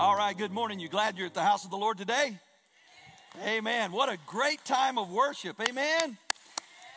All right, good morning. You glad you're at the house of the Lord today? Amen. What a great time of worship. Amen.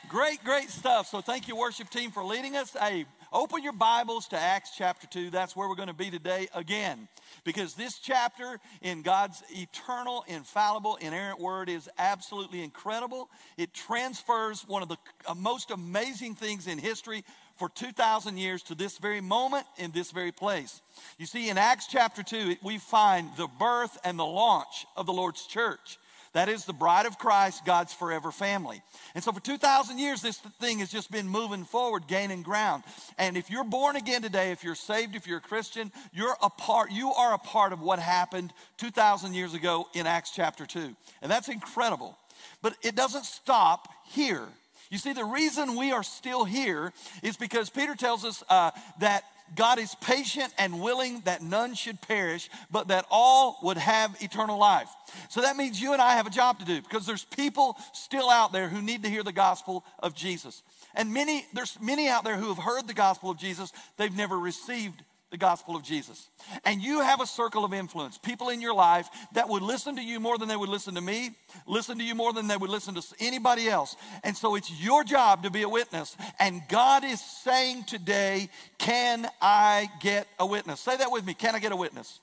Great, great stuff. So thank you, worship team, for leading us. Hey, open your Bibles to Acts chapter 2. That's where we're going to be today again. Because this chapter in God's eternal, infallible, inerrant word is absolutely incredible. It transfers one of the uh, most amazing things in history for 2,000 years to this very moment in this very place. You see, in Acts chapter 2, we find the birth and the launch of the Lord's church. That is the bride of Christ, God's forever family. And so for 2,000 years, this thing has just been moving forward, gaining ground. And if you're born again today, if you're saved, if you're a Christian, you're a part, you are a part of what happened 2,000 years ago in Acts chapter 2. And that's incredible. But it doesn't stop here. You see, the reason we are still here is because Peter tells us uh, that God is patient and willing that none should perish, but that all would have eternal life. So that means you and I have a job to do because there's people still out there who need to hear the gospel of Jesus. And many, there's many out there who have heard the gospel of Jesus, they've never received the gospel of Jesus. And you have a circle of influence, people in your life that would listen to you more than they would listen to me, listen to you more than they would listen to anybody else. And so it's your job to be a witness. And God is saying today, Can I get a witness? Say that with me. Can I get a witness?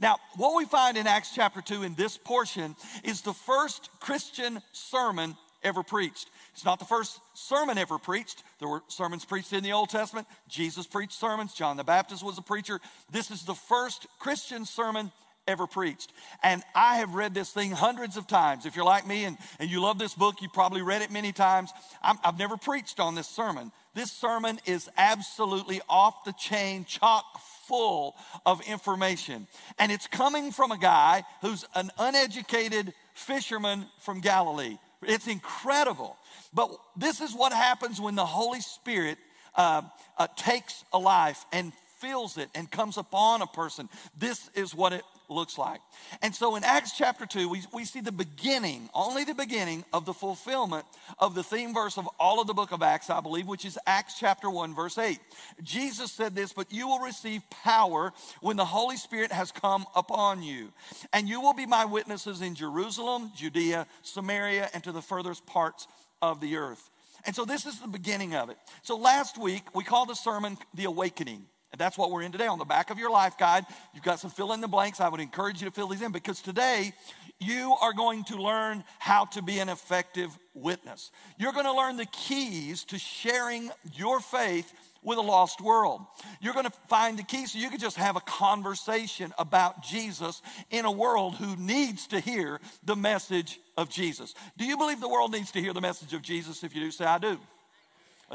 Now, what we find in Acts chapter 2 in this portion is the first Christian sermon ever preached. It's not the first sermon ever preached. There were sermons preached in the Old Testament. Jesus preached sermons. John the Baptist was a preacher. This is the first Christian sermon ever preached. And I have read this thing hundreds of times. If you're like me and, and you love this book, you probably read it many times. i have never preached on this sermon. This sermon is absolutely off the chain, chock full of information. And it's coming from a guy who's an uneducated fisherman from Galilee. It's incredible. But this is what happens when the Holy Spirit uh, uh, takes a life and fills it and comes upon a person. This is what it looks like. And so in Acts chapter 2, we, we see the beginning, only the beginning of the fulfillment of the theme verse of all of the book of Acts, I believe, which is Acts chapter 1, verse 8. Jesus said this, but you will receive power when the Holy Spirit has come upon you. And you will be my witnesses in Jerusalem, Judea, Samaria, and to the furthest parts of the earth. And so this is the beginning of it. So last week, we called the sermon The Awakening. And that's what we're in today. On the back of your life guide, you've got some fill in the blanks. I would encourage you to fill these in because today you are going to learn how to be an effective witness. You're going to learn the keys to sharing your faith with a lost world. You're going to find the key so you can just have a conversation about Jesus in a world who needs to hear the message of Jesus. Do you believe the world needs to hear the message of Jesus? If you do, say, I do.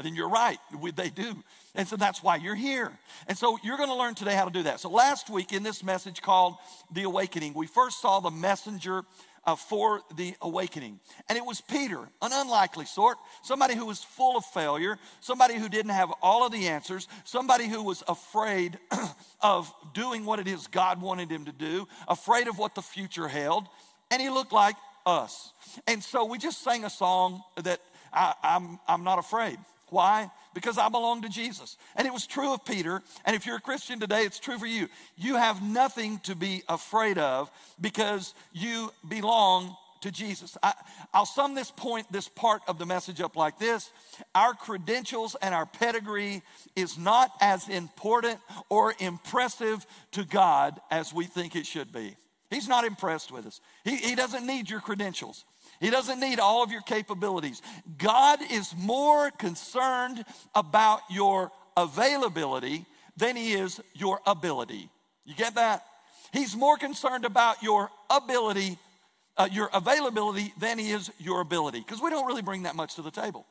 Then you're right. They do. And so that's why you're here. And so you're going to learn today how to do that. So last week in this message called The Awakening, we first saw the messenger uh, for the awakening. And it was Peter, an unlikely sort, somebody who was full of failure, somebody who didn't have all of the answers, somebody who was afraid of doing what it is God wanted him to do, afraid of what the future held. And he looked like us. And so we just sang a song that I, I'm, I'm not afraid. Why? Because I belong to Jesus. And it was true of Peter. And if you're a Christian today, it's true for you. You have nothing to be afraid of because you belong to Jesus. I, will sum this point, this part of the message up like this Our credentials and our pedigree is not as important or impressive to God as we think it should be. He's not impressed with us, He, he doesn't need your credentials. He doesn't need all of your capabilities. God is more concerned about your availability than he is your ability. You get that? He's more concerned about your ability, uh, your availability than he is your ability because we don't really bring that much to the table.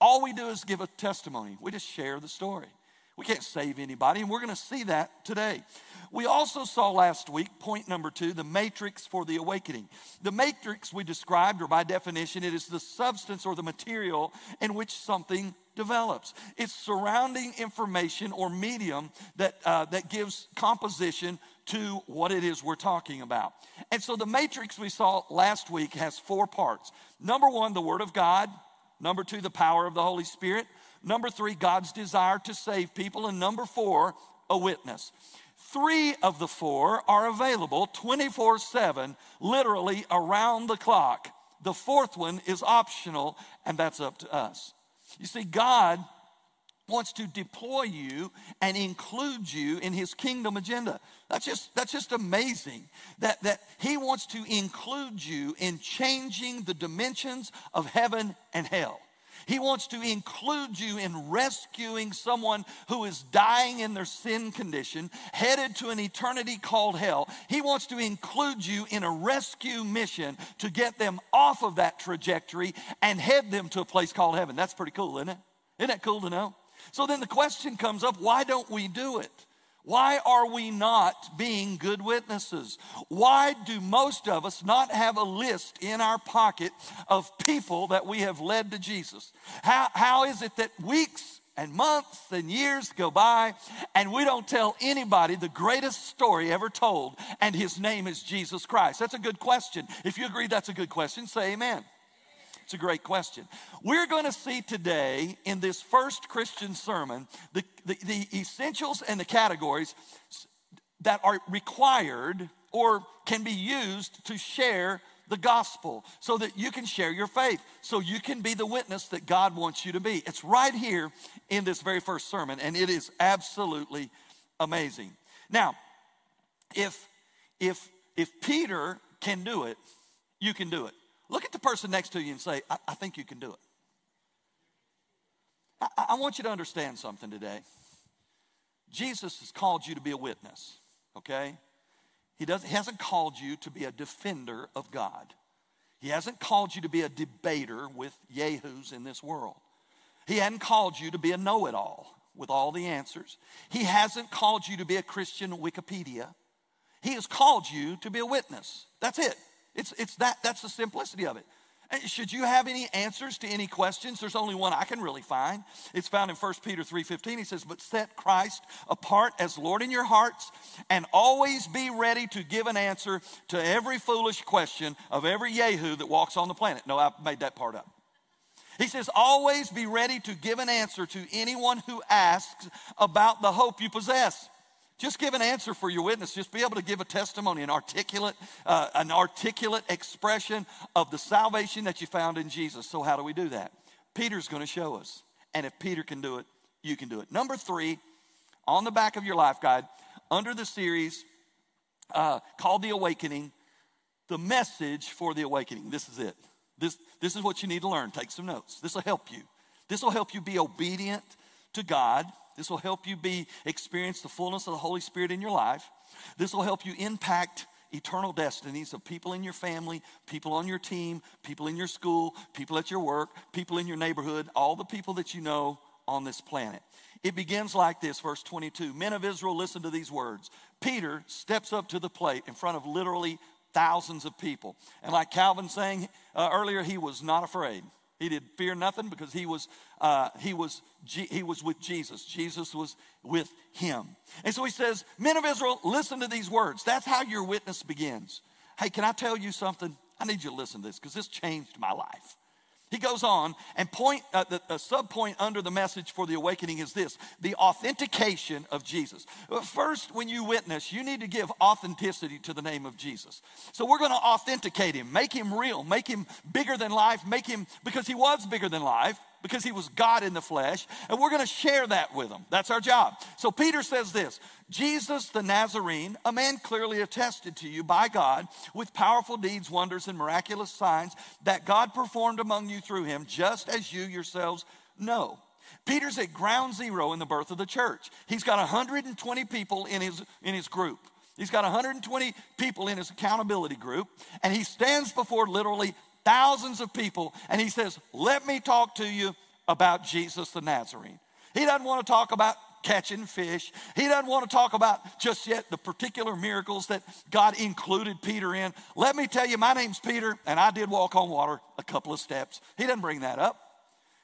All we do is give a testimony. We just share the story. We can't save anybody, and we're going to see that today. We also saw last week, point number two, the matrix for the awakening. The matrix we described, or by definition, it is the substance or the material in which something develops. It's surrounding information or medium that, uh, that gives composition to what it is we're talking about. And so the matrix we saw last week has four parts. Number one, the Word of God. Number two, the power of the Holy Spirit. Number three, God's desire to save people. And number four, a witness. Three of the four are available 24 7, literally around the clock. The fourth one is optional, and that's up to us. You see, God wants to deploy you and include you in his kingdom agenda. That's just, that's just amazing that, that he wants to include you in changing the dimensions of heaven and hell. He wants to include you in rescuing someone who is dying in their sin condition, headed to an eternity called hell. He wants to include you in a rescue mission to get them off of that trajectory and head them to a place called heaven. That's pretty cool, isn't it? Isn't that cool to know? So then the question comes up why don't we do it? Why are we not being good witnesses? Why do most of us not have a list in our pocket of people that we have led to Jesus? How, how is it that weeks and months and years go by and we don't tell anybody the greatest story ever told, and his name is Jesus Christ? That's a good question. If you agree that's a good question, say amen. It's a great question. We're going to see today in this first Christian sermon the, the, the essentials and the categories that are required or can be used to share the gospel so that you can share your faith, so you can be the witness that God wants you to be. It's right here in this very first sermon, and it is absolutely amazing. Now, if if if Peter can do it, you can do it. Look at the person next to you and say, I, I think you can do it. I, I want you to understand something today. Jesus has called you to be a witness, okay? He, doesn't, he hasn't called you to be a defender of God. He hasn't called you to be a debater with yahoos in this world. He hasn't called you to be a know it all with all the answers. He hasn't called you to be a Christian Wikipedia. He has called you to be a witness. That's it. It's, it's that, that's the simplicity of it. Should you have any answers to any questions, there's only one I can really find. It's found in 1 Peter 3:15. He says, "But set Christ apart as Lord in your hearts, and always be ready to give an answer to every foolish question of every yahoo that walks on the planet." No, I made that part up. He says, "Always be ready to give an answer to anyone who asks about the hope you possess." Just give an answer for your witness. Just be able to give a testimony, an articulate, uh, an articulate expression of the salvation that you found in Jesus. So how do we do that? Peter's going to show us. And if Peter can do it, you can do it. Number three, on the back of your life guide, under the series uh, called The Awakening, the message for the awakening. This is it. This, this is what you need to learn. Take some notes. This will help you. This will help you be obedient to God this will help you be experience the fullness of the Holy Spirit in your life. This will help you impact eternal destinies of people in your family, people on your team, people in your school, people at your work, people in your neighborhood, all the people that you know on this planet. It begins like this, verse 22. Men of Israel, listen to these words. Peter steps up to the plate in front of literally thousands of people. And like Calvin saying uh, earlier, he was not afraid. He did fear nothing because he was, uh, he, was, he was with Jesus. Jesus was with him. And so he says, Men of Israel, listen to these words. That's how your witness begins. Hey, can I tell you something? I need you to listen to this because this changed my life. He goes on and point uh, the, the sub point under the message for the awakening is this the authentication of Jesus. First, when you witness, you need to give authenticity to the name of Jesus. So we're going to authenticate him, make him real, make him bigger than life, make him because he was bigger than life because he was God in the flesh, and we're going to share that with them. That's our job. So Peter says this Jesus the Nazarene, a man clearly attested to you by God with powerful deeds, wonders, and miraculous signs that God performed among you through him, just as you yourselves know. Peter's at ground zero in the birth of the church. He's got 120 people in his, in his group. He's got 120 people in his accountability group, and he stands before literally thousands of people, and he says, Let me talk to you about Jesus the Nazarene. He doesn't want to talk about catching fish. He doesn't want to talk about just yet the particular miracles that God included Peter in. Let me tell you, my name's Peter, and I did walk on water a couple of steps. He doesn't bring that up.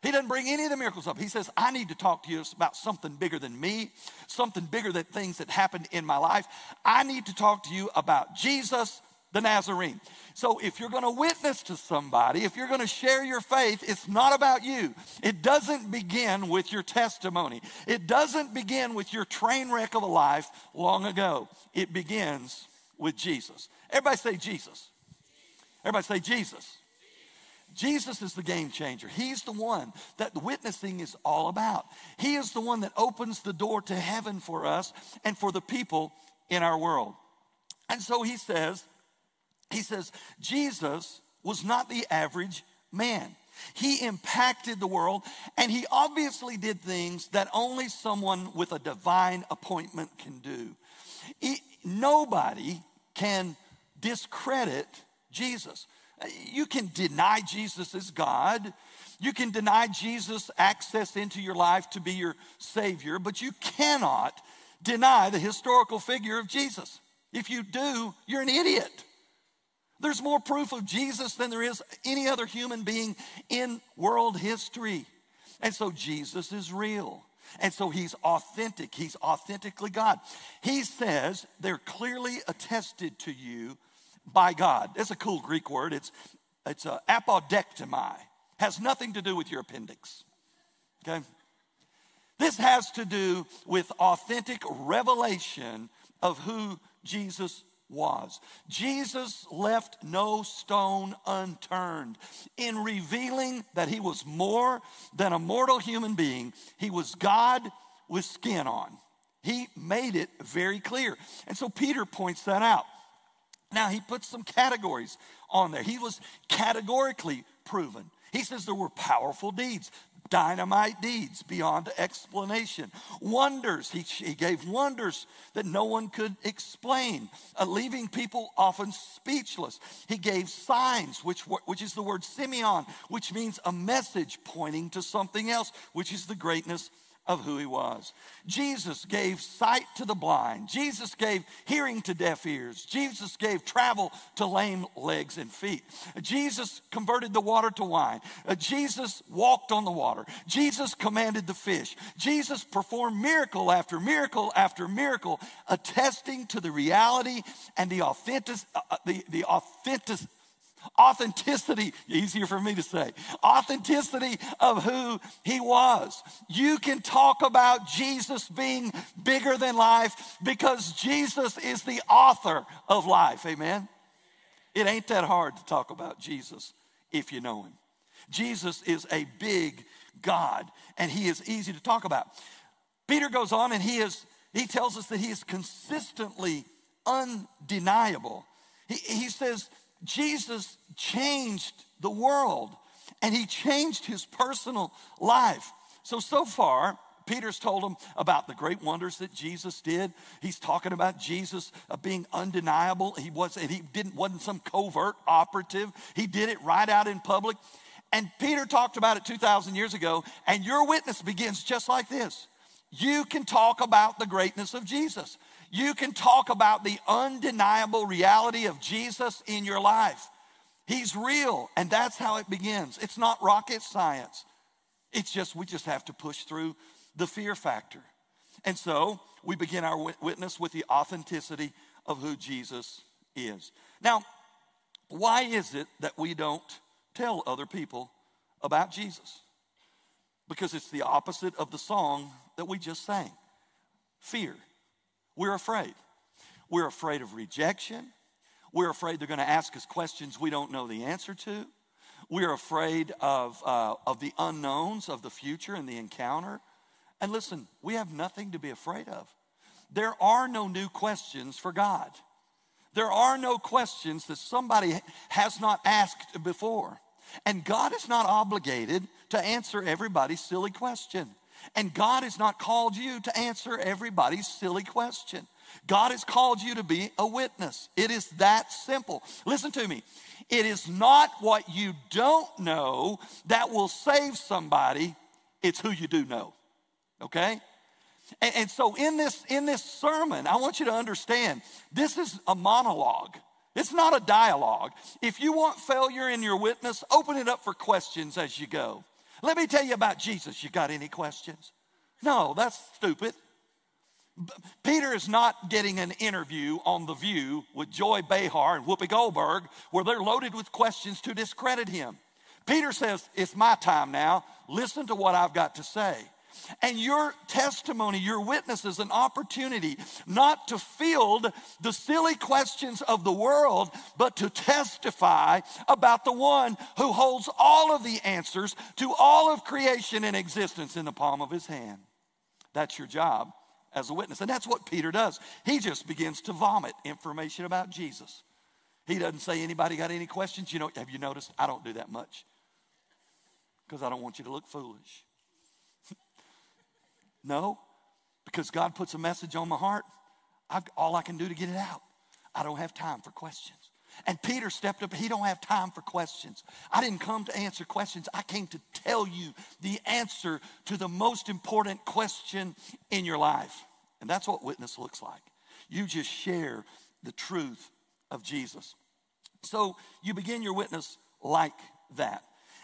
He doesn't bring any of the miracles up. He says, I need to talk to you about something bigger than me, something bigger than things that happened in my life. I need to talk to you about Jesus the Nazarene. So if you're going to witness to somebody, if you're going to share your faith, it's not about you. It doesn't begin with your testimony. It doesn't begin with your train wreck of a life long ago. It begins with Jesus. Everybody say Jesus. Everybody say Jesus. Jesus is the game changer. He's the one that the witnessing is all about. He is the one that opens the door to heaven for us and for the people in our world. And so he says, he says, Jesus was not the average man. He impacted the world, and he obviously did things that only someone with a divine appointment can do. Nobody can discredit Jesus. You can deny Jesus as God. You can deny Jesus access into your life to be your Savior, but you cannot deny the historical figure of Jesus. If you do, you're an idiot. There's more proof of Jesus than there is any other human being in world history. And so Jesus is real. And so he's authentic. He's authentically God. He says they're clearly attested to you by God. It's a cool Greek word. It's it's a apodectomai. Has nothing to do with your appendix. Okay? This has to do with authentic revelation of who Jesus was. Jesus left no stone unturned in revealing that he was more than a mortal human being. He was God with skin on. He made it very clear. And so Peter points that out. Now, he puts some categories on there. He was categorically proven. He says there were powerful deeds, dynamite deeds beyond explanation. Wonders, he, he gave wonders that no one could explain, uh, leaving people often speechless. He gave signs, which, which is the word semeion, which means a message pointing to something else, which is the greatness of who he was. Jesus gave sight to the blind. Jesus gave hearing to deaf ears. Jesus gave travel to lame legs and feet. Jesus converted the water to wine. Uh, Jesus walked on the water. Jesus commanded the fish. Jesus performed miracle after miracle after miracle, attesting to the reality and the authentic, uh, uh the, the authentic, Authenticity, easier for me to say, authenticity of who he was. You can talk about Jesus being bigger than life because Jesus is the author of life. Amen. It ain't that hard to talk about Jesus if you know him. Jesus is a big God and he is easy to talk about. Peter goes on and he is he tells us that he is consistently undeniable. He, he says Jesus changed the world and he changed his personal life. So, so far, Peter's told him about the great wonders that Jesus did. He's talking about Jesus uh, being undeniable. He was he didn't wasn't some covert operative. He did it right out in public. And Peter talked about it 2000 years ago, and your witness begins just like this. You can talk about the greatness of Jesus you can talk about the undeniable reality of Jesus in your life. He's real, and that's how it begins. It's not rocket science. It's just, we just have to push through the fear factor. And so we begin our witness with the authenticity of who Jesus is. Now, why is it that we don't tell other people about Jesus? Because it's the opposite of the song that we just sang fear. We're afraid. We're afraid of rejection. We're afraid they're going to ask us questions we don't know the answer to. We're afraid of, uh, of the unknowns of the future and the encounter. And listen, we have nothing to be afraid of. There are no new questions for God. There are no questions that somebody has not asked before. And God is not obligated to answer everybody's silly question. And God has not called you to answer everybody's silly question. God has called you to be a witness. It is that simple. Listen to me. It is not what you don't know that will save somebody, it's who you do know. Okay? And, and, so in this in this sermon, I want you to understand this is a monologue. It's not a dialogue. If you want failure in your witness, open it up for questions as you go. Let me tell you about Jesus. You got any questions? No, that's stupid. Peter is not getting an interview on The View with Joy Behar and Whoopi Goldberg where they're loaded with questions to discredit him. Peter says, It's my time now. Listen to what I've got to say. And your testimony, your witness is an opportunity not to field the silly questions of the world, but to testify about the one who holds all of the answers to all of creation and existence in the palm of his hand. That's your job as a witness. And that's what Peter does. He just begins to vomit information about Jesus. He doesn't say, anybody got any questions? You know, have you noticed? I don't do that much because I don't want you to look foolish. No, because God puts a message on my heart. I've, all I can do to get it out. I don't have time for questions. And Peter stepped up. He don't have time for questions. I didn't come to answer questions. I came to tell you the answer to the most important question in your life. And that's what witness looks like. You just share the truth of Jesus. So you begin your witness like that.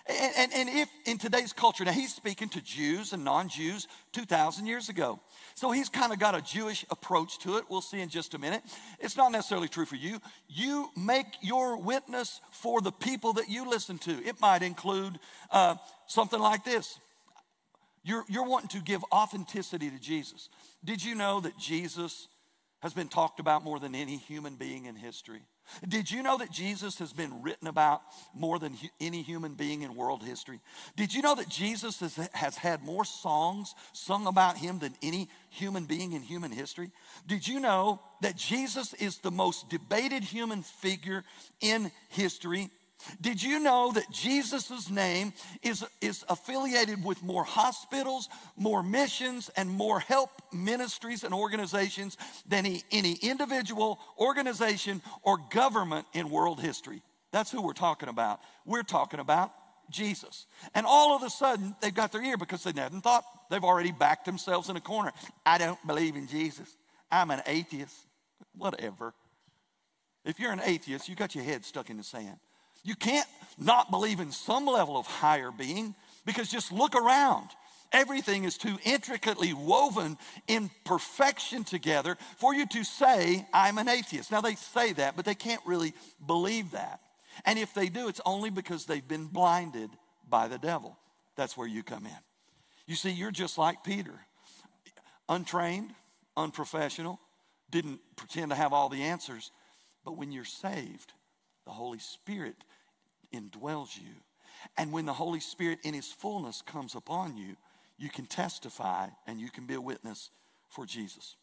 And, and, and, if in today's culture, now he's speaking to Jews and non Jews 2,000 years ago. So he's kind of got a Jewish approach to it. We'll see in just a minute. It's not necessarily true for you. You make your witness for the people that you listen to. It might include uh, something like this you're, you're wanting to give authenticity to Jesus. Did you know that Jesus has been talked about more than any human being in history? Did you know that Jesus has been written about more than any human being in world history? Did you know that Jesus has, has had more songs sung about him than any human being in human history? Did you know that Jesus is the most debated human figure in history? Did you know that Jesus' name is, is affiliated with more hospitals, more missions, and more help ministries and organizations than any, any individual, organization, or government in world history? That's who we're talking about. We're talking about Jesus. And all of a sudden, they've got their ear because they hadn't thought, they've already backed themselves in a corner. I don't believe in Jesus. I'm an atheist. Whatever. If you're an atheist, you got your head stuck in the sand. You can't not believe in some level of higher being because just look around. Everything is too intricately woven in perfection together for you to say, I'm an atheist. Now, they say that, but they can't really believe that. And if they do, it's only because they've been blinded by the devil. That's where you come in. You see, you're just like Peter untrained, unprofessional, didn't pretend to have all the answers. But when you're saved, the Holy Spirit indwells you. And when the Holy Spirit in His fullness comes upon you, you can testify and you can be a witness for Jesus.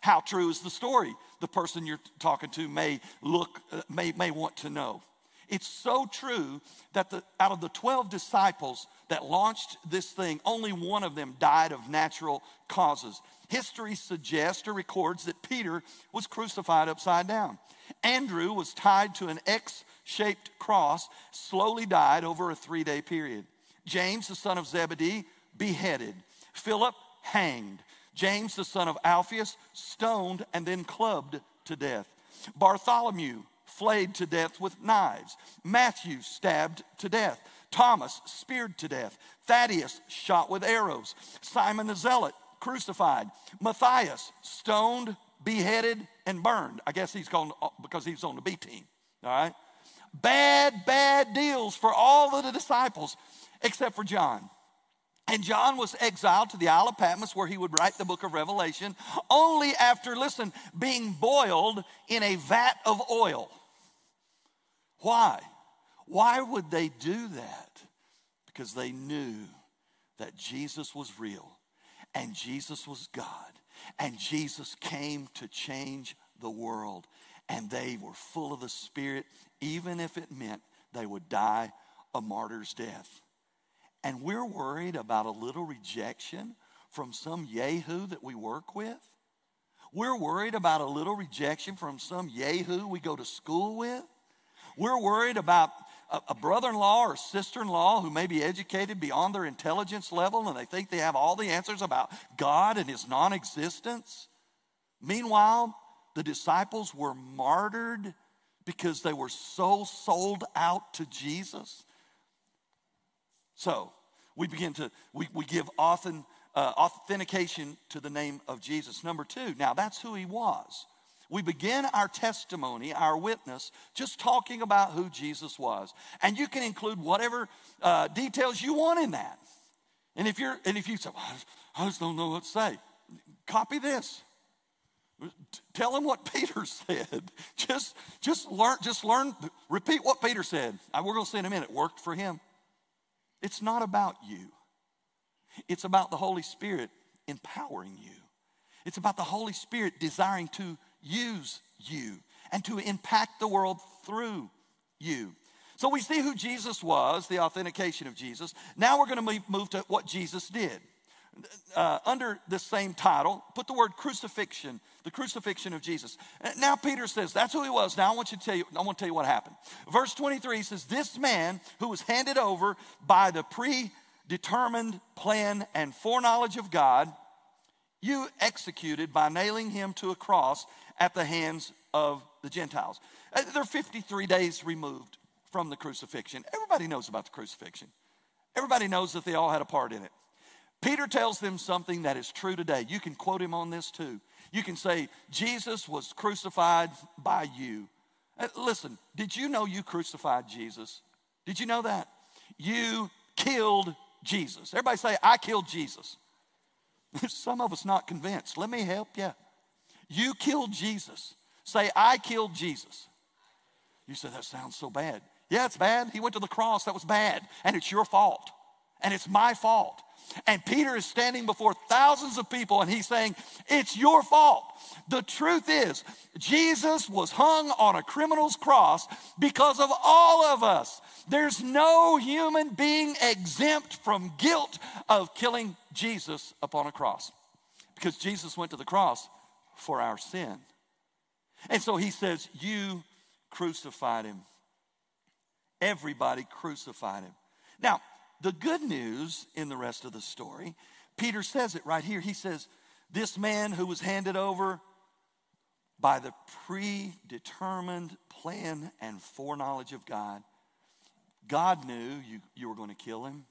How true is the story? The person you're talking to may look, uh, may, may want to know. It's so true that the, out of the 12 disciples that launched this thing, only one of them died of natural causes. History suggests or records that Peter was crucified upside down. Andrew was tied to an X shaped cross, slowly died over a three day period. James, the son of Zebedee, beheaded. Philip, hanged. James, the son of Alphaeus, stoned and then clubbed to death. Bartholomew, flayed to death with knives. Matthew, stabbed to death. Thomas, speared to death. Thaddeus, shot with arrows. Simon the Zealot, crucified. Matthias, stoned, beheaded, and burned. I guess he's gone uh, because he's on the B team. All right? bad, bad deals for all of the disciples except for John. And John was exiled to the Isle of Patmos where he would write the book of Revelation only after, listen, being boiled in a vat of oil. Why? Why would they do that? Because they knew that Jesus was real and Jesus was God and Jesus came to change the world and they were full of the Spirit, even if it meant they would die a martyr's death. And we're worried about a little rejection from some Yahoo that we work with. We're worried about a little rejection from some Yahoo we go to school with. We're worried about a, brother in law or sister in law who may be educated beyond their intelligence level and they think they have all the answers about God and His non existence. Meanwhile, the disciples were martyred because they were so sold out to Jesus. So we begin to, we, we give often, uh, authentication to the name of Jesus. Number two, now that's who he was. We begin our testimony, our witness, just talking about who Jesus was. And you can include whatever uh, details you want in that. And if you're and if you say, well, I just don't know what to say, copy this. Tell them what Peter said. Just, just learn, just learn, repeat what Peter said. Uh, we're going to see in a minute. It worked for him. It's not about you. It's about the Holy Spirit empowering you. It's about the Holy Spirit desiring to use you and to impact the world through you. So we see who Jesus was, the authentication of Jesus. Now we're going to move to what Jesus did. Uh, under the same title, put the word crucifixion, the crucifixion of Jesus. Uh, now Peter says that's who he was. Now I want you to tell you, I want to tell you what happened. Verse 23 says, This man who was handed over by the predetermined plan and foreknowledge of God, you executed by nailing him to a cross at the hands of the Gentiles. Uh, they're 53 days removed from the crucifixion. Everybody knows about the crucifixion. Everybody knows that they all had a part in it. Peter tells them something that is true today. You can quote him on this too. You can say, Jesus was crucified by you. Uh, listen, did you know you crucified Jesus? Did you know that? You killed Jesus. Everybody say, I killed Jesus. Some of us not convinced. Let me help you. You killed Jesus. Say, I killed Jesus. You say, that sounds so bad. Yeah, it's bad. He went to the cross. That was bad. And it's your fault. And it's my fault. And Peter is standing before thousands of people and he's saying, It's your fault. The truth is, Jesus was hung on a criminal's cross because of all of us. There's no human being exempt from guilt of killing Jesus upon a cross because Jesus went to the cross for our sin. And so he says, You crucified him. Everybody crucified him. Now, the good news in the rest of the story, Peter says it right here. He says, This man who was handed over by the predetermined plan and foreknowledge of God, God knew you, you were going to kill him.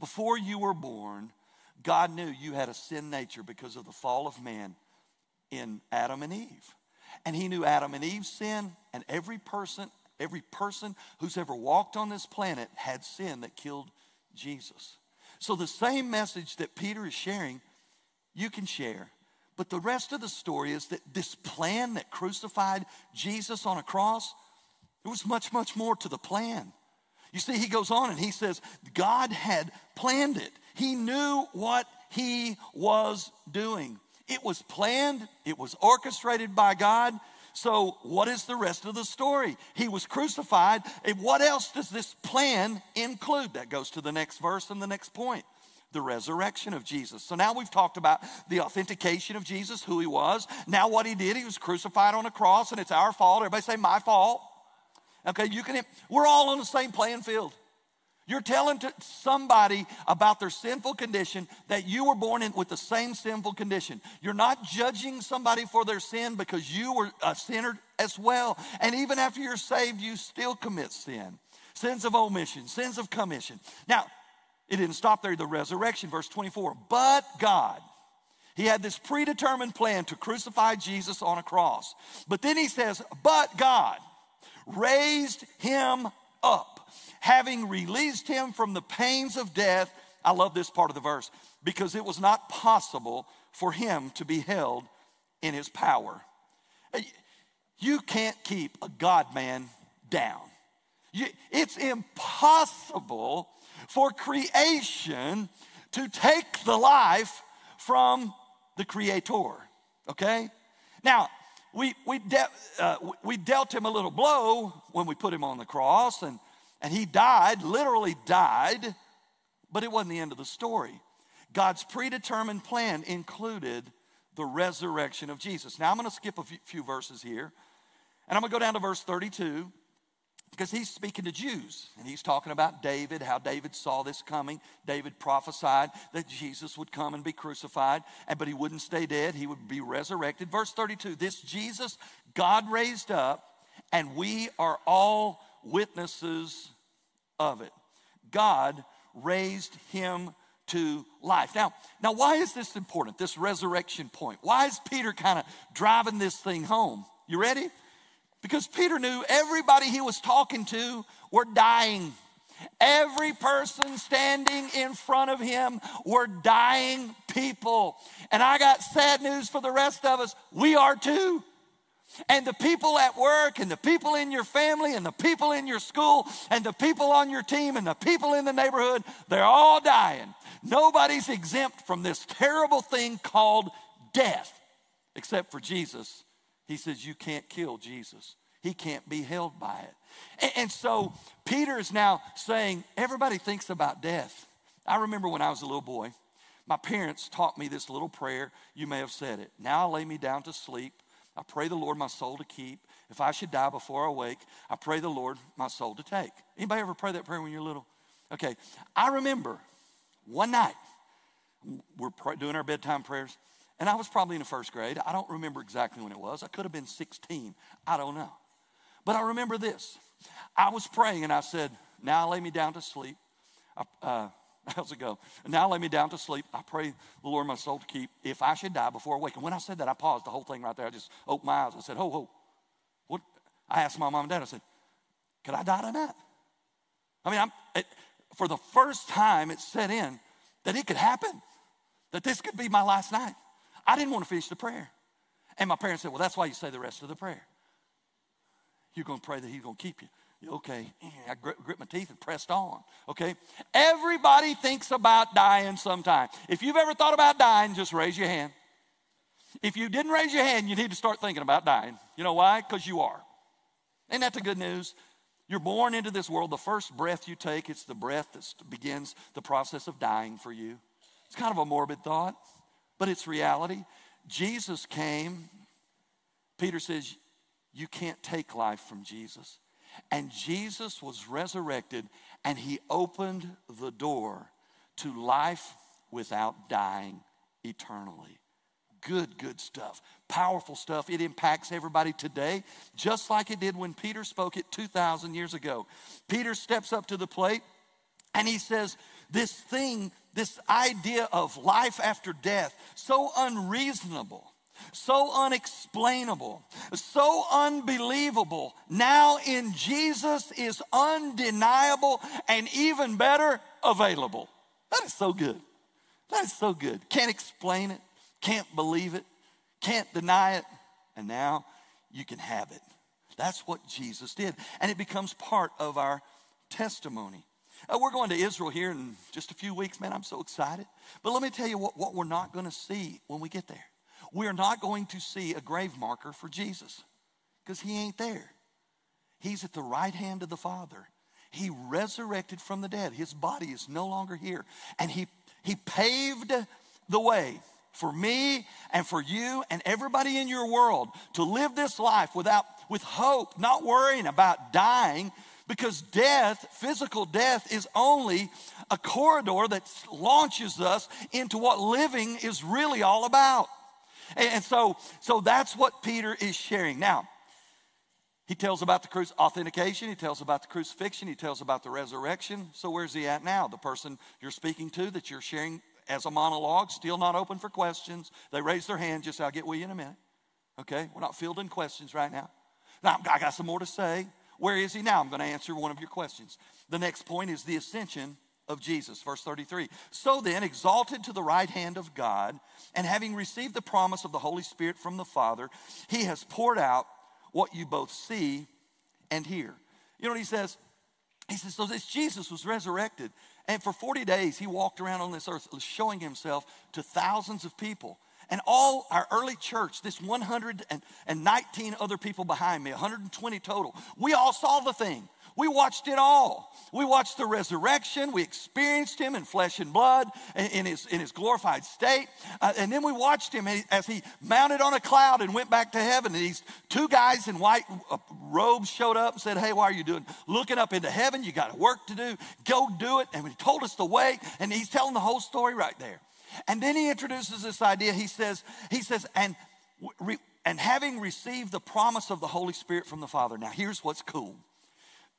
Before you were born, God knew you had a sin nature because of the fall of man in Adam and Eve. And he knew Adam and Eve's sin, and every person, every person who's ever walked on this planet had sin that killed Jesus. So the same message that Peter is sharing, you can share. But the rest of the story is that this plan that crucified Jesus on a cross, there was much, much more to the plan. You see, he goes on and he says, God had planned it. He knew what he was doing. It was planned, it was orchestrated by God. So, what is the rest of the story? He was crucified. And what else does this plan include? That goes to the next verse and the next point the resurrection of Jesus. So now we've talked about the authentication of Jesus, who he was. Now, what he did, he was crucified on a cross, and it's our fault. Everybody say, my fault. Okay, you can, we're all on the same playing field. You're telling somebody about their sinful condition that you were born in with the same sinful condition. You're not judging somebody for their sin because you were a sinner as well. And even after you're saved, you still commit sin. Sins of omission, sins of commission. Now, it didn't stop there, the resurrection, verse 24. But God, he had this predetermined plan to crucify Jesus on a cross. But then he says, But God raised him up having released him from the pains of death. I love this part of the verse because it was not possible for him to be held in his power. You can't keep a God man down. It's impossible for creation to take the life from the creator, okay? Now, we, we, de- uh, we dealt him a little blow when we put him on the cross, and and he died, literally died, but it wasn't the end of the story. God's predetermined plan included the resurrection of Jesus. Now I'm going to skip a few verses here, and I'm going to go down to verse 32 because he's speaking to Jews and he's talking about David, how David saw this coming. David prophesied that Jesus would come and be crucified, and, but he wouldn't stay dead, he would be resurrected. Verse 32 this Jesus God raised up, and we are all witnesses of it. God raised him to life. Now, now why is this important? This resurrection point. Why is Peter kind of driving this thing home? You ready? Because Peter knew everybody he was talking to were dying. Every person standing in front of him were dying people. And I got sad news for the rest of us. We are too. And the people at work, and the people in your family, and the people in your school, and the people on your team, and the people in the neighborhood, they're all dying. Nobody's exempt from this terrible thing called death, except for Jesus. He says, You can't kill Jesus, he can't be held by it. And, so Peter is now saying, Everybody thinks about death. I remember when I was a little boy, my parents taught me this little prayer. You may have said it. Now I lay me down to sleep. I pray the Lord my soul to keep. If I should die before I wake, I pray the Lord my soul to take. Anybody ever pray that prayer when you're little? Okay. I remember one night, we're doing our bedtime prayers, and I was probably in the first grade. I don't remember exactly when it was. I could have been 16. I don't know. But I remember this. I was praying and I said, Now lay me down to sleep. uh, how's it go? Now lay me down to sleep. I pray the Lord my soul to keep. If I should die before I wake. And when I said that, I paused the whole thing right there. I just opened my eyes and said, Ho, ho. What? I asked my mom and dad, I said, Could I die tonight? I mean, it, for the first time, it set in that it could happen, that this could be my last night. I didn't want to finish the prayer. And my parents said, Well, that's why you say the rest of the prayer. You're going to pray that He's going to keep you. Okay, I grit my teeth and pressed on. Okay, everybody thinks about dying sometime. If you've ever thought about dying, just raise your hand. If you didn't raise your hand, you need to start thinking about dying. You know why? Because you are. Ain't that the good news? You're born into this world. The first breath you take, it's the breath that begins the process of dying for you. It's kind of a morbid thought, but it's reality. Jesus came. Peter says, You can't take life from Jesus. And Jesus was resurrected and he opened the door to life without dying eternally. Good, good stuff. Powerful stuff. It impacts everybody today, just like it did when Peter spoke it 2,000 years ago. Peter steps up to the plate and he says, This thing, this idea of life after death, so unreasonable so unexplainable, so unbelievable, now in Jesus is undeniable and even better, available. That is so good. That is so good. Can't explain it, can't believe it, can't deny it, and now you can have it. That's what Jesus did. And it becomes part of our testimony. Uh, we're going to Israel here in just a few weeks, man. I'm so excited. But let me tell you what, what we're not going to see when we get there we're not going to see a grave marker for Jesus because he ain't there. He's at the right hand of the Father. He resurrected from the dead. His body is no longer here. And he, he paved the way for me and for you and everybody in your world to live this life without with hope, not worrying about dying because death, physical death is only a corridor that launches us into what living is really all about. And so, so that's what Peter is sharing. Now, he tells about the cruci- authentication, he tells about the crucifixion, he tells about the resurrection. So where's he at now? The person you're speaking to that you're sharing as a monologue, still not open for questions. They raise their hand, just I'll get with you in a minute. Okay? We're not fielding questions right now. Now, I got some more to say. Where is he now? I'm going to answer one of your questions. The next point is the ascension of Jesus. Verse 33. So then, exalted to the right hand of God, and having received the promise of the Holy Spirit from the Father, he has poured out what you both see and hear. You know what he says? He says, So this Jesus was resurrected, and for 40 days he walked around on this earth showing himself to thousands of people. And all our early church, this 119 other people behind me, 120 total, we all saw the thing. We watched it all. We watched the resurrection. We experienced him in flesh and blood in his, in his glorified state. Uh, and then we watched him as he mounted on a cloud and went back to heaven. And these two guys in white uh, robes showed up and said, Hey, why are you doing? Looking up into heaven. You got work to do. Go do it. And he told us the way. And he's telling the whole story right there. And then he introduces this idea. He says, he says, and, and having received the promise of the Holy Spirit from the Father. Now, here's what's cool.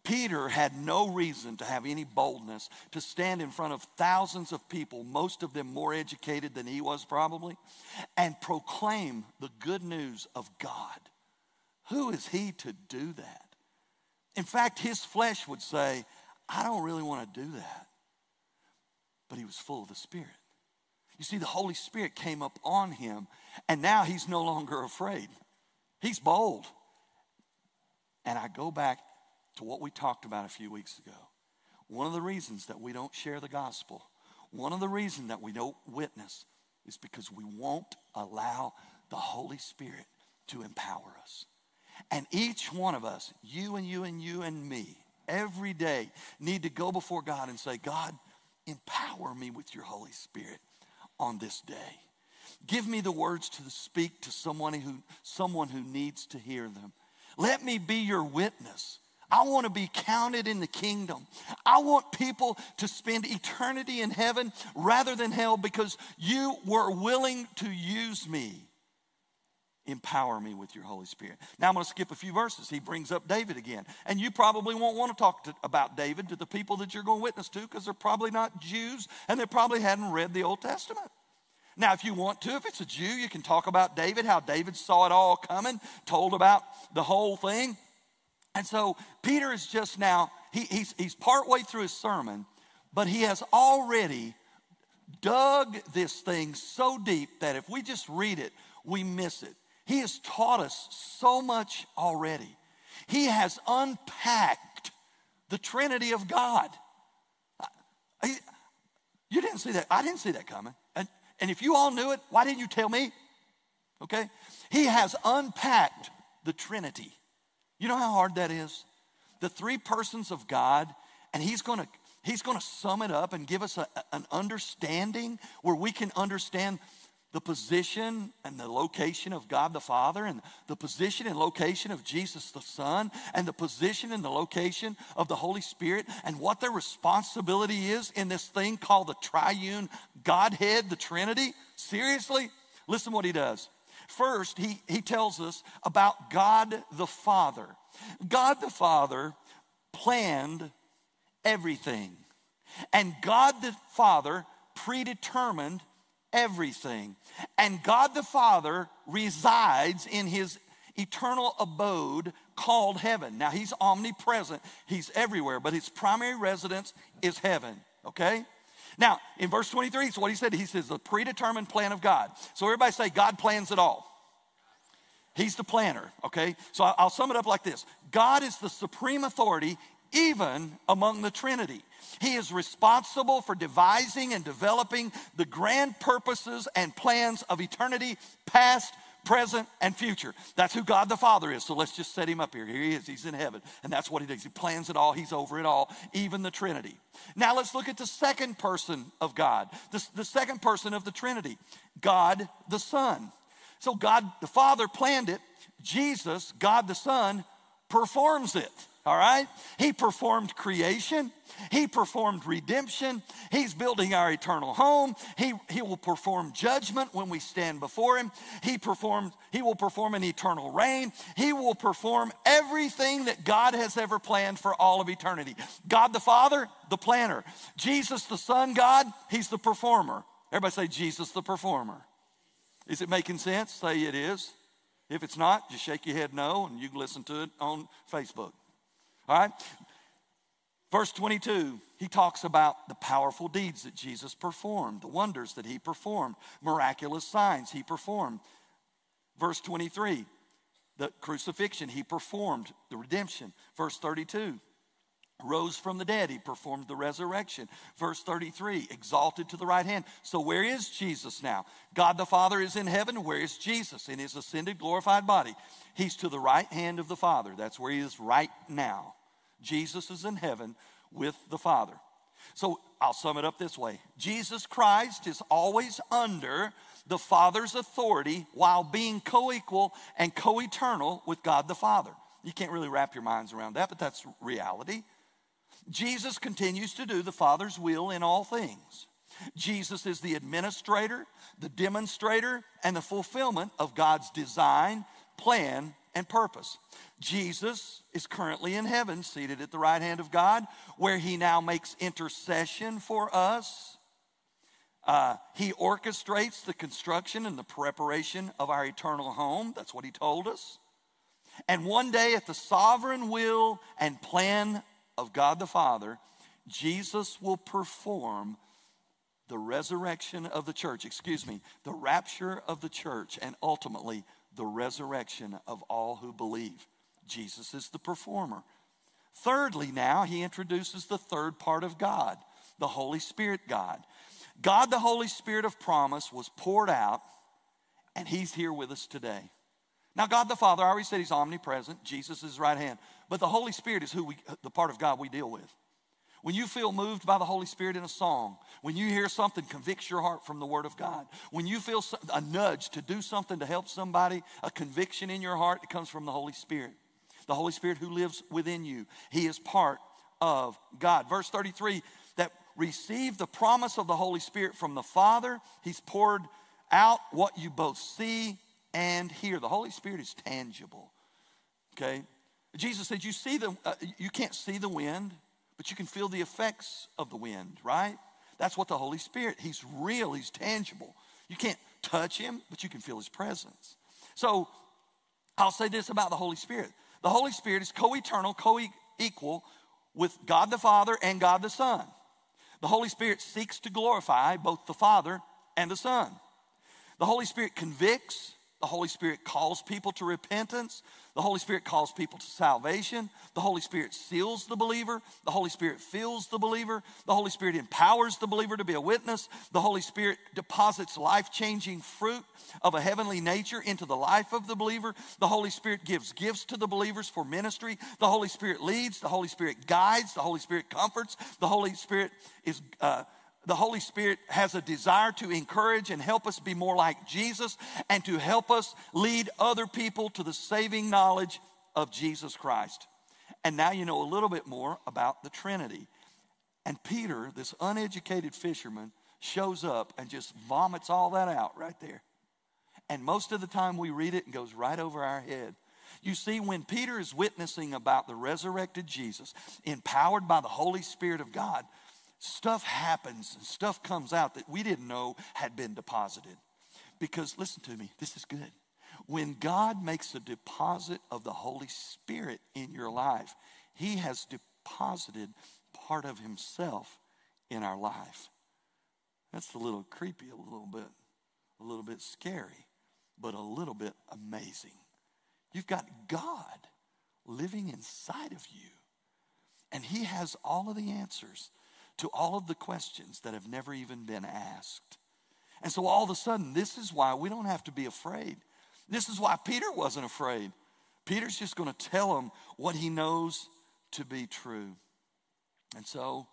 Peter had no reason to have any boldness to stand in front of thousands of people, most of them more educated than he was probably, and proclaim the good news of God. Who is he to do that? In fact, his flesh would say, I don't really want to do that. But he was full of the Spirit. You see, the Holy Spirit came up on him, and now he's no longer afraid. He's bold. And I go back to what we talked about a few weeks ago. One of the reasons that we don't share the gospel, one of the reasons that we don't witness is because we won't allow the Holy Spirit to empower us. And each one of us, you and you and you and me, every day need to go before God and say, God, empower me with your Holy Spirit on this day. Give me the words to speak to someone who, someone who needs to hear them. Let me be your witness. I want to be counted in the kingdom. I want people to spend eternity in heaven rather than hell because you were willing to use me. Empower me with your Holy Spirit. Now I'm going to skip a few verses. He brings up David again. And you probably won't want to talk to, about David to the people that you're going to witness to because they're probably not Jews and they probably hadn't read the Old Testament. Now, if you want to, if it's a Jew, you can talk about David, how David saw it all coming, told about the whole thing. And so Peter is just now, he, he's, he's partway through his sermon, but he has already dug this thing so deep that if we just read it, we miss it. He has taught us so much already. He has unpacked the Trinity of God. I, you didn't see that. I didn't see that coming. And, and if you all knew it, why didn't you tell me? Okay? He has unpacked the Trinity. You know how hard that is? The three persons of God, and He's gonna He's gonna sum it up and give us a, an understanding where we can understand the position and the location of God the Father, and the position and location of Jesus the Son, and the position and the location of the Holy Spirit, and what their responsibility is in this thing called the triune Godhead, the Trinity? Seriously? Listen what he does. First, he, he tells us about God the Father. God the Father planned everything, and God the Father predetermined everything. And God the Father resides in his eternal abode called heaven. Now, he's omnipresent, he's everywhere, but his primary residence is heaven, okay? Now, in verse 23, so what he said, he says the predetermined plan of God. So everybody say, God plans it all. He's the planner, okay? So I'll sum it up like this God is the supreme authority even among the Trinity. He is responsible for devising and developing the grand purposes and plans of eternity, past, present, and future. That's who God the Father is. So let's just set him up here. Here he is. He's in heaven. And that's what he does. He plans it all, he's over it all, even the Trinity. Now let's look at the second person of God, the, the second person of the Trinity God the Son. So God the Father planned it, Jesus, God the Son, performs it all right? He performed creation. He performed redemption. He's building our eternal home. He, he will perform judgment when we stand before him. He performed, he will perform an eternal reign. He will perform everything that God has ever planned for all of eternity. God the Father, the planner. Jesus the Son, God, he's the performer. Everybody say Jesus the performer. Is it making sense? Say it is. If it's not, just shake your head no, and you can listen to it on Facebook. All right? Verse 22, he talks about the powerful deeds that Jesus performed, the wonders that he performed, miraculous signs he performed. Verse 23, the crucifixion he performed, the redemption. Verse 32, rose from the dead. He performed the resurrection. Verse 33, exalted to the right hand. So, where is Jesus now? God the Father is in heaven. Where is Jesus? In his ascended, glorified body. He's to the right hand of the Father. That's where he is right now. Jesus is in heaven with the Father. So I'll sum it up this way Jesus Christ is always under the Father's authority while being co equal and co eternal with God the Father. You can't really wrap your minds around that, but that's reality. Jesus continues to do the Father's will in all things. Jesus is the administrator, the demonstrator, and the fulfillment of God's design, plan, and purpose. Jesus is currently in heaven, seated at the right hand of God, where he now makes intercession for us. Uh, he orchestrates the construction and the preparation of our eternal home. That's what he told us. And one day, at the sovereign will and plan of God the Father, Jesus will perform the resurrection of the church, excuse me, the rapture of the church, and ultimately the resurrection of all who believe. Jesus is the performer. Thirdly, now he introduces the third part of God, the Holy Spirit God. God, the Holy Spirit of promise, was poured out, and he's here with us today. Now, God the Father, I already said he's omnipresent, Jesus is right hand, but the Holy Spirit is who we, the part of God we deal with. When you feel moved by the Holy Spirit in a song, when you hear something convicts your heart from the Word of God, when you feel a nudge to do something to help somebody, a conviction in your heart, that comes from the Holy Spirit. The Holy Spirit who lives within you. He is part of God. Verse 33 that receive the promise of the Holy Spirit from the Father, He's poured out what you both see and hear. The Holy Spirit is tangible. Okay? Jesus said, You see the, uh, you can't see the wind but you can feel the effects of the wind, right? That's what the Holy Spirit, He's real, He's tangible. You can't touch Him, but you can feel His presence. So I'll say this about the Holy Spirit the Holy Spirit is co eternal, co equal with God the Father and God the Son. The Holy Spirit seeks to glorify both the Father and the Son. The Holy Spirit convicts, the Holy Spirit calls people to repentance. The Holy Spirit calls people to salvation. The Holy Spirit seals the believer. The Holy Spirit fills the believer. The Holy Spirit empowers the believer to be a witness. The Holy Spirit deposits life changing fruit of a heavenly nature into the life of the believer. The Holy Spirit gives gifts to the believers for ministry. The Holy Spirit leads. The Holy Spirit guides. The Holy Spirit comforts. The Holy Spirit is. Uh, the Holy Spirit has a desire to encourage and help us be more like Jesus and to help us lead other people to the saving knowledge of Jesus Christ. And now you know a little bit more about the Trinity. And Peter, this uneducated fisherman, shows up and just vomits all that out right there. And most of the time we read it and goes right over our head. You see, when Peter is witnessing about the resurrected Jesus, empowered by the Holy Spirit of God, stuff happens and stuff comes out that we didn't know had been deposited. Because listen to me, this is good. When God makes a deposit of the Holy Spirit in your life, He has deposited part of Himself in our life. That's a little creepy, a little bit, a little bit scary, but a little bit amazing. You've got God living inside of you, and He has all of the answers to all of the questions that have never even been asked. And so all of a sudden, this is why we don't have to be afraid. This is why Peter wasn't afraid. Peter's just going to tell him what he knows to be true. And so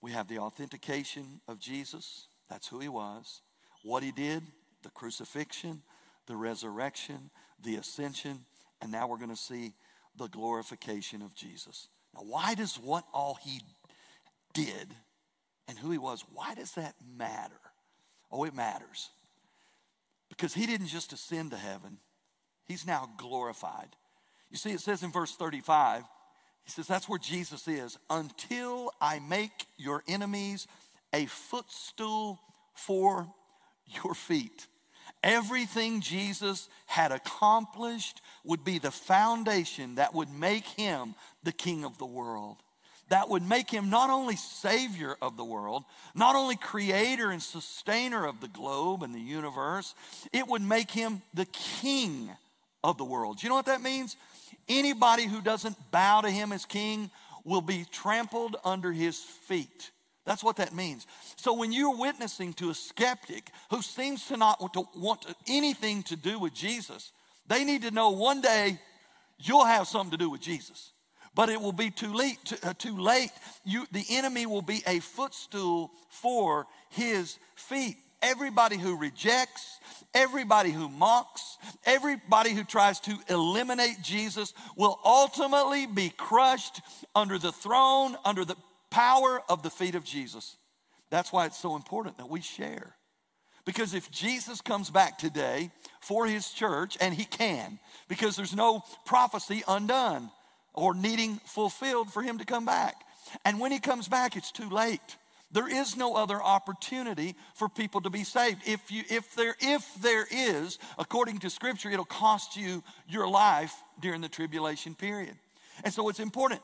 we have the authentication of Jesus. That's who he was. What he did, the crucifixion, the resurrection, the ascension, and now we're going to see the glorification of Jesus. Now, why does what all he did and who he was, why does that matter? Oh, it matters. Because he didn't just ascend to heaven, he's now glorified. You see, it says in verse 35, he says, That's where Jesus is. Until I make your enemies a footstool for your feet. Everything Jesus had accomplished would be the foundation that would make him the king of the world that would make him not only savior of the world, not only creator and sustainer of the globe and the universe, it would make him the king of the world. Do you know what that means? Anybody who doesn't bow to him as king will be trampled under his feet. That's what that means. So when you're witnessing to a skeptic who seems to not want, to want anything to do with Jesus, they need to know one day you'll have something to do with Jesus but it will be too late. Too, uh, too late. You, the enemy will be a footstool for his feet. Everybody who rejects, everybody who mocks, everybody who tries to eliminate Jesus will ultimately be crushed under the throne, under the power of the feet of Jesus. That's why it's so important that we share. Because if Jesus comes back today for his church, and he can, because there's no prophecy undone or needing fulfilled for him to come back. And when he comes back, it's too late. There is no other opportunity for people to be saved. If, you, if, there, if there is, according to Scripture, it'll cost you your life during the tribulation period. And so it's important.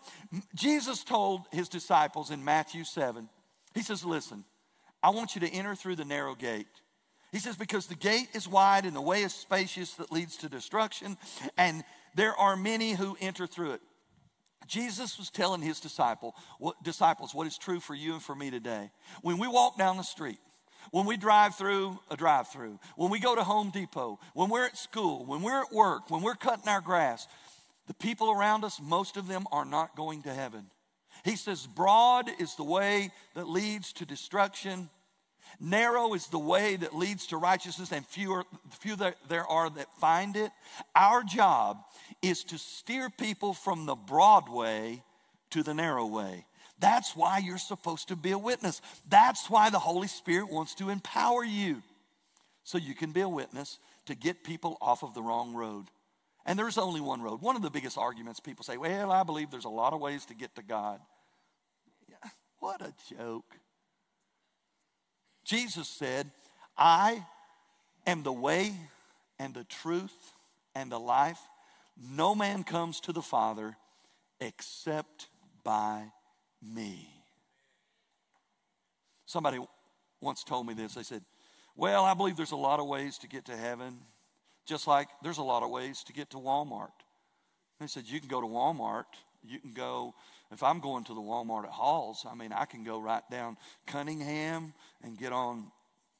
Jesus told his disciples in Matthew 7, he says, Listen, I want you to enter through the narrow gate. He says, Because the gate is wide and the way is spacious that leads to destruction, and there are many who enter through it. Jesus was telling his disciple, what, disciples what is true for you and for me today. When we walk down the street, when we drive through a drive through, when we go to Home Depot, when we're at school, when we're at work, when we're cutting our grass, the people around us, most of them are not going to heaven. He says, Broad is the way that leads to destruction, narrow is the way that leads to righteousness, and fewer, few there are that find it. Our job is to steer people from the broad way to the narrow way. That's why you're supposed to be a witness. That's why the Holy Spirit wants to empower you so you can be a witness to get people off of the wrong road. And there's only one road. One of the biggest arguments people say, well, I believe there's a lot of ways to get to God. Yeah, what a joke. Jesus said, I am the way and the truth and the life. No man comes to the Father except by me. Somebody once told me this. They said, Well, I believe there's a lot of ways to get to heaven just like there's a lot of ways to get to Walmart. They said, You can go to Walmart. You can go, if I'm going to the Walmart at Halls, I mean, I can go right down Cunningham and get on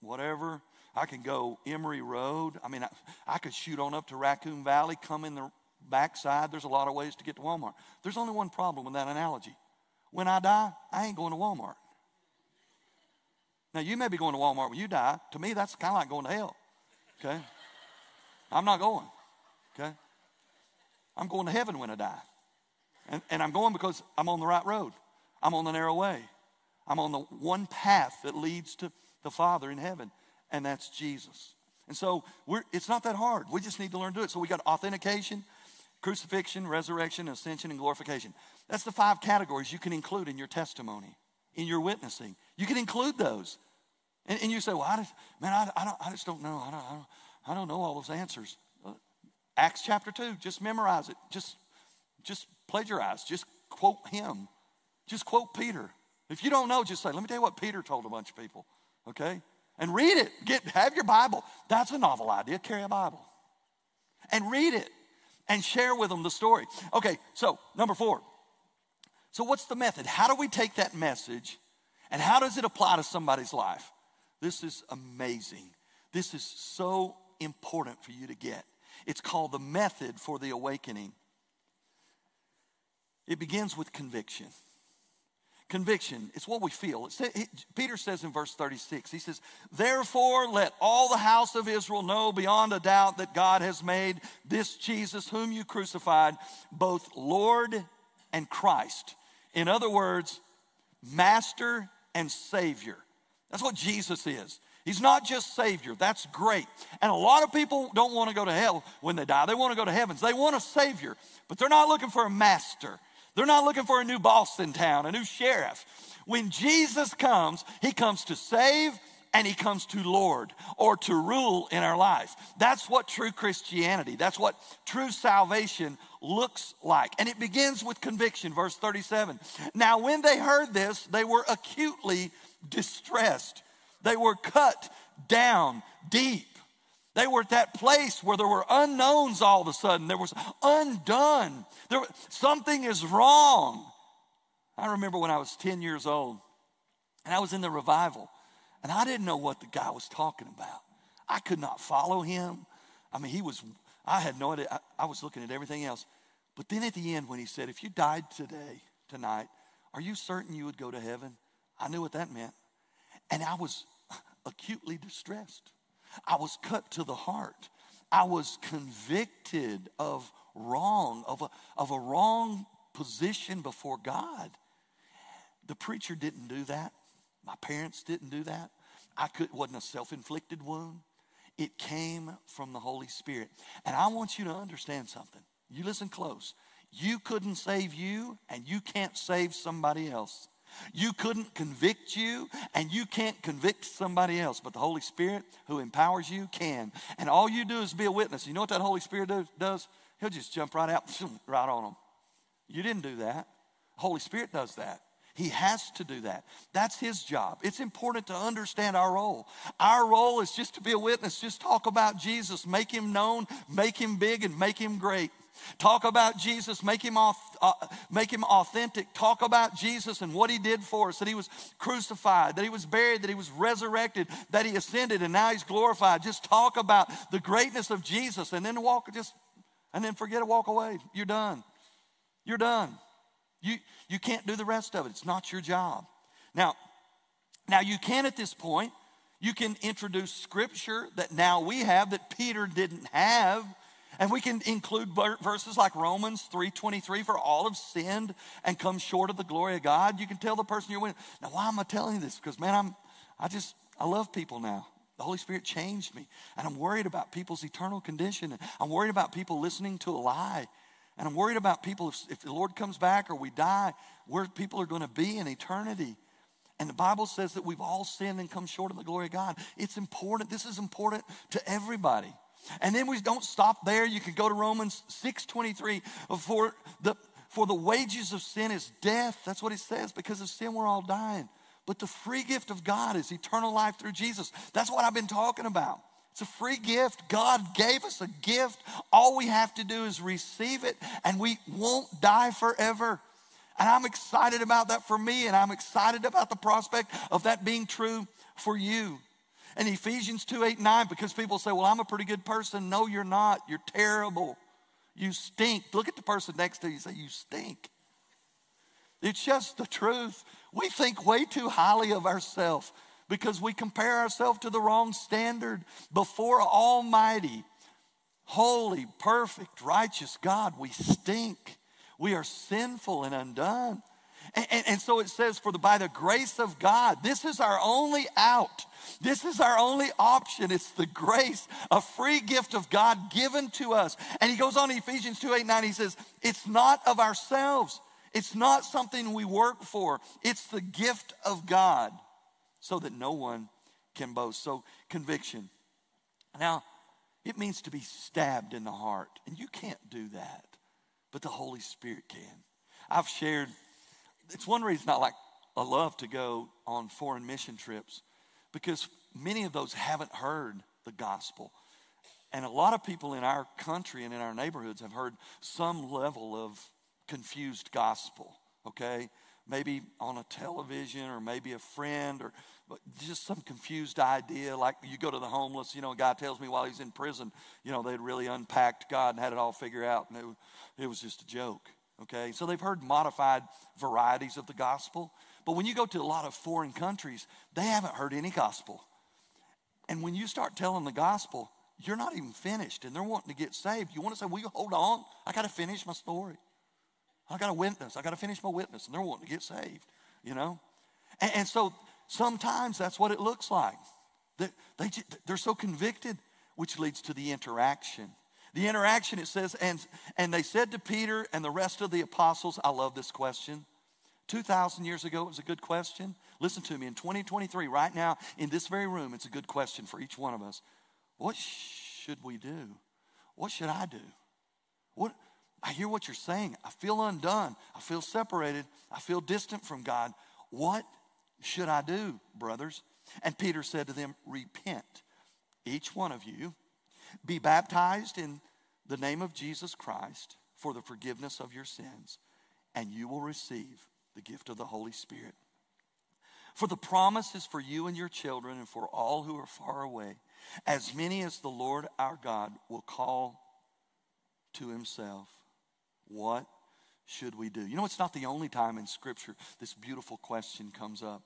whatever. I can go Emery Road. I mean, I, I could shoot on up to Raccoon Valley, come in the backside. There's a lot of ways to get to Walmart. There's only one problem with that analogy. When I die, I ain't going to Walmart. Now, you may be going to Walmart when you die. To me, that's kind of like going to hell. Okay? I'm not going. Okay? I'm going to heaven when I die. And, and I'm going because I'm on the right road. I'm on the narrow way. I'm on the one path that leads to the Father in heaven, and that's Jesus. And so it's not that hard. We just need to learn to do it. So we got authentication, crucifixion, resurrection, ascension, and glorification. That's the five categories you can include in your testimony, in your witnessing. You can include those. And, and you say, well, I just, man, I, I, don't, I just don't know. I don't, I don't, I don't know all those answers. Acts chapter 2, just memorize it. Just, just plagiarize. Just quote him. Just quote Peter. If you don't know, just say, let me tell you what Peter told a bunch of people, okay? And read it. Get, have your Bible. That's a novel idea. Carry a Bible. And read it and share with them the story. Okay, so number four. So, what's the method? How do we take that message and how does it apply to somebody's life? This is amazing. This is so important for you to get. It's called the method for the awakening. It begins with conviction. Conviction, it's what we feel. Peter says in verse 36, he says, Therefore, let all the house of Israel know beyond a doubt that God has made this Jesus, whom you crucified, both Lord and Christ. In other words, Master and Savior. That's what Jesus is. He's not just Savior. That's great. And a lot of people don't want to go to hell when they die. They want to go to heavens. They want a Savior, but they're not looking for a master. They're not looking for a new boss in town, a new sheriff. When Jesus comes, He comes to save and He comes to Lord or to rule in our life. That's what true Christianity, that's what true salvation looks like. And it begins with conviction, verse 37. Now, when they heard this, they were acutely distressed they were cut down deep. They were at that place where there were unknowns all of a sudden. There was undone. There, something is wrong. I remember when I was 10 years old and I was in the revival and I didn't know what the guy was talking about. I could not follow him. I mean, he was, I had no idea. I, I was looking at everything else. But then at the end, when he said, If you died today, tonight, are you certain you would go to heaven? I knew what that meant. And I was acutely distressed. I was cut to the heart. I was convicted of wrong, of a, of a wrong position before God. The preacher didn't do that. My parents didn't do that. I could wasn't a self-inflicted wound. It came from the Holy Spirit. And I want you to understand something. You listen close. You couldn't save you, and you can't save somebody else. You couldn't convict you, and you can't convict somebody else, but the Holy Spirit, who empowers you, can. And all you do is be a witness. You know what that Holy Spirit does? He'll just jump right out, right on them. You didn't do that. Holy Spirit does that. He has to do that. That's his job. It's important to understand our role. Our role is just to be a witness, just talk about Jesus, make him known, make him big, and make him great. Talk about Jesus, make him, uh, make him authentic. Talk about Jesus and what he did for us that he was crucified, that he was buried, that he was resurrected, that he ascended, and now he's glorified. Just talk about the greatness of Jesus and then walk, just, and then forget to walk away. You're done. You're done. You, you can't do the rest of it. It's not your job. Now, now you can at this point, you can introduce scripture that now we have that Peter didn't have. And we can include verses like Romans 3:23 for all have sinned and come short of the glory of God. You can tell the person you're with, now why am I telling you this? Because man, I'm I just I love people now. The Holy Spirit changed me. And I'm worried about people's eternal condition. I'm worried about people listening to a lie. And I'm worried about people, if, if the Lord comes back or we die, where people are going to be in eternity. And the Bible says that we've all sinned and come short of the glory of God. It's important. This is important to everybody. And then we don't stop there. You can go to Romans 6:23. For the for the wages of sin is death. That's what it says. Because of sin, we're all dying. But the free gift of God is eternal life through Jesus. That's what I've been talking about. It's a free gift. God gave us a gift. All we have to do is receive it, and we won't die forever. And I'm excited about that for me, and I'm excited about the prospect of that being true for you. And Ephesians 2 8 9, because people say, Well, I'm a pretty good person. No, you're not. You're terrible. You stink. Look at the person next to you say, You stink. It's just the truth. We think way too highly of ourselves because we compare ourselves to the wrong standard before Almighty, holy, perfect, righteous God. We stink. We are sinful and undone. And, and, and, so it says, for the, by the grace of God, this is our only out. This is our only option. It's the grace, a free gift of God given to us. And he goes on in Ephesians 2 8 9, he says, It's not of ourselves, it's not something we work for, it's the gift of God so that no one can boast. So, conviction. Now, it means to be stabbed in the heart, and you can't do that, but the Holy Spirit can. I've shared, it's one reason I like, I love to go on foreign mission trips because many of those haven't heard the gospel. And a lot of people in our country and in our neighborhoods have heard some level of confused gospel, okay? Maybe on a television or maybe a friend or just some confused idea. Like you go to the homeless, you know, a guy tells me while he's in prison, you know, they'd really unpacked God and had it all figured out, and it, it was just a joke. Okay, so they've heard modified varieties of the gospel. But when you go to a lot of foreign countries, they haven't heard any gospel. And when you start telling the gospel, you're not even finished and they're wanting to get saved. You want to say, Will you hold on? I got to finish my story. I got to witness. I got to finish my witness. And they're wanting to get saved, you know? And, and so Sometimes that's what it looks like. They, they, they're so convicted, which leads to the interaction. The interaction, it says, and, and they said to Peter and the rest of the apostles, I love this question. 2,000 years ago, it was a good question. Listen to me, in 2023, right now, in this very room, it's a good question for each one of us. What should we do? What should I do? What, I hear what you're saying. I feel undone. I feel separated. I feel distant from God. What should I do, brothers? And Peter said to them, Repent, each one of you, be baptized in the name of Jesus Christ for the forgiveness of your sins, and you will receive the gift of the Holy Spirit. For the promise is for you and your children, and for all who are far away, as many as the Lord our God will call to himself. What should we do? You know, it's not the only time in Scripture this beautiful question comes up.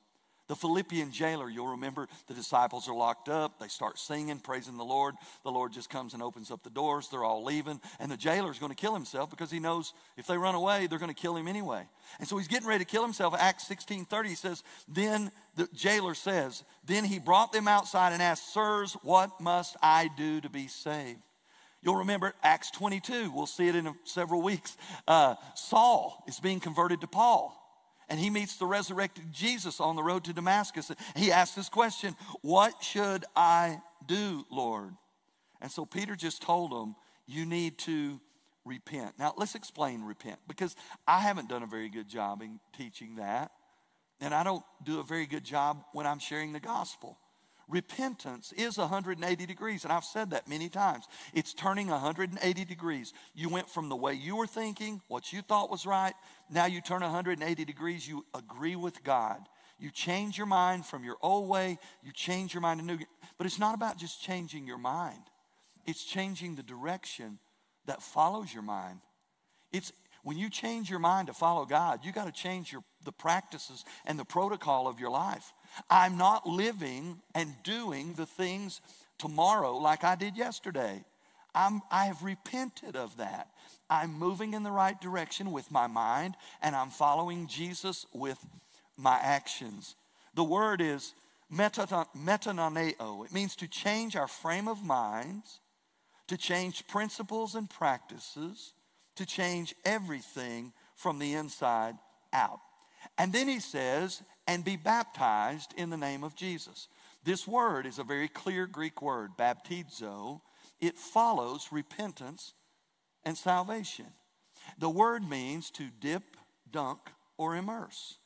The Philippian jailer, you'll remember the disciples are locked up. They start singing, praising the Lord. The Lord just comes and opens up the doors. They're all leaving. And the jailer's going to kill himself because he knows if they run away, they're going to kill him anyway. And so he's getting ready to kill himself. Acts 16 30 says, Then the jailer says, Then he brought them outside and asked, Sirs, what must I do to be saved? You'll remember Acts 22. We'll see it in several weeks. Uh, Saul is being converted to Paul and he meets the resurrected Jesus on the road to Damascus. He asks this question What should I do, Lord? And so Peter just told him, You need to repent. Now, let's explain repent because I haven't done a very good job in teaching that. And I don't do a very good job when I'm sharing the gospel. Repentance is 180 degrees, and I've said that many times. It's turning 180 degrees. You went from the way you were thinking, what you thought was right, now you turn 180 degrees, you agree with God. You change your mind from your old way, you change your mind to new. But it's not about just changing your mind, it's changing the direction that follows your mind. It's when you change your mind to follow God, you got to change your, the practices and the protocol of your life. I'm not living and doing the things tomorrow like I did yesterday. I'm, I have repented of that. I'm moving in the right direction with my mind, and I'm following Jesus with my actions. The word is metanoeo. It means to change our frame of minds, to change principles and practices, to change everything from the inside out. And then he says, and be baptized in the name of Jesus. This word is a very clear Greek word, baptizo. It follows repentance and salvation. The word means to dip, dunk, or immerse.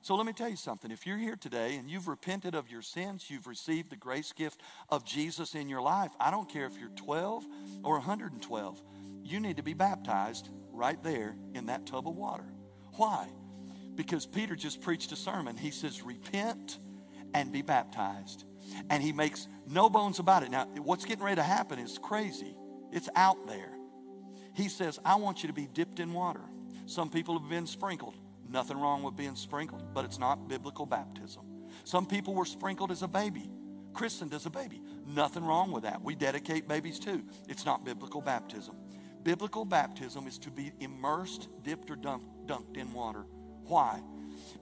So let me tell you something. If you're here today and you've repented of your sins, you've received the grace gift of Jesus in your life, I don't care if you're 12 or 112, you need to be baptized right there in that tub of water. Why? Because Peter just preached a sermon. He says, Repent and be baptized. And he makes no bones about it. Now, what's getting ready to happen is crazy, it's out there. He says, I want you to be dipped in water. Some people have been sprinkled. Nothing wrong with being sprinkled, but it's not biblical baptism. Some people were sprinkled as a baby, christened as a baby. Nothing wrong with that. We dedicate babies too. It's not biblical baptism. Biblical baptism is to be immersed, dipped, or dunked, dunked in water why?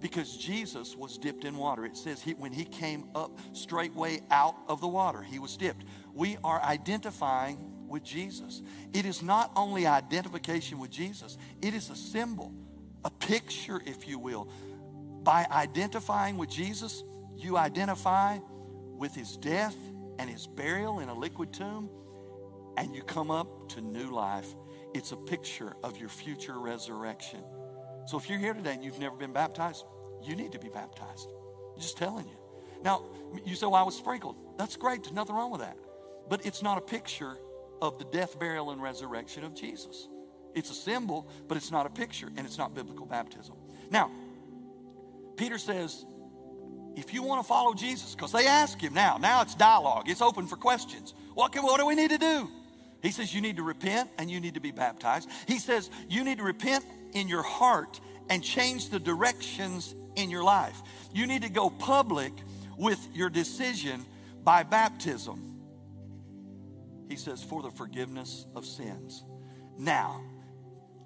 Because Jesus was dipped in water. It says he, when he came up straightway out of the water, he was dipped. We are identifying with Jesus. It is not only identification with Jesus, it is a symbol, a picture, if you will. By identifying with Jesus, you identify with his death and his burial in a liquid tomb, and you come up to new life. It's a picture of your future resurrection. So if you're here today and you've never been baptized, you need to be baptized. I'm just telling you. Now, you say, well, I was sprinkled. That's great. There's nothing wrong with that. But it's not a picture of the death, burial, and resurrection of Jesus. It's a symbol, but it's not a picture, and it's not biblical baptism. Now, Peter says, if you want to follow Jesus, because they ask him now, now it's dialogue, it's open for questions. What, can, what do we need to do? He says, You need to repent and you need to be baptized. He says, You need to repent in your heart and change the directions in your life. You need to go public with your decision by baptism. He says, for the forgiveness of sins. Now,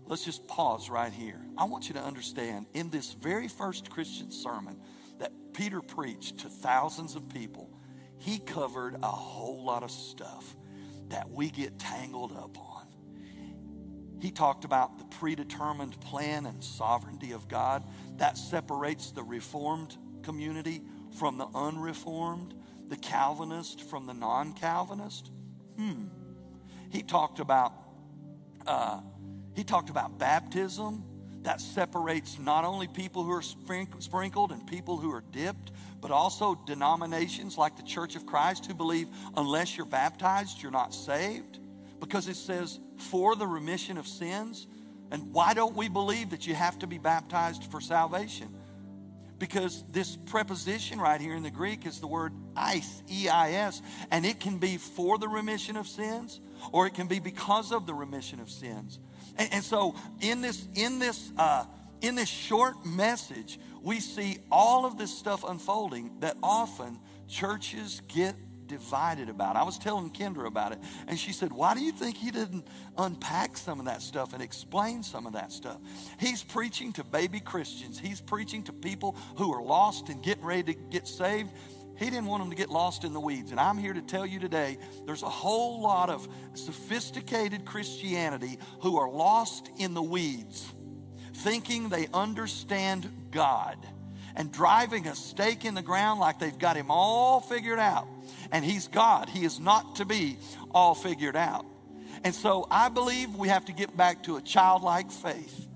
let's just pause right here. I want you to understand in this very first Christian sermon that Peter preached to thousands of people, he covered a whole lot of stuff that we get tangled up on. He talked about the predetermined plan and sovereignty of God that separates the Reformed community from the unreformed, the Calvinist from the non Calvinist. Hmm. He talked about uh, he talked about baptism that separates not only people who are sprinkled and people who are dipped, but also denominations like the Church of Christ who believe unless you're baptized, you're not saved because it says for the remission of sins. And why don't we believe that you have to be baptized for salvation? Because this preposition right here in the Greek is the word eis, E I S, and it can be for the remission of sins or it can be because of the remission of sins. And, and so in this, in this, uh, in this short message, we see all of this stuff unfolding that often churches get divided about. I was telling Kendra about it, and she said, Why do you think he didn't unpack some of that stuff and explain some of that stuff? He's preaching to baby Christians, he's preaching to people who are lost and getting ready to get saved. He didn't want them to get lost in the weeds. And I'm here to tell you today there's a whole lot of sophisticated Christianity who are lost in the weeds, thinking they understand God and driving a stake in the ground like they've got him all figured out. And he's God, he is not to be all figured out. And so I believe we have to get back to a childlike faith.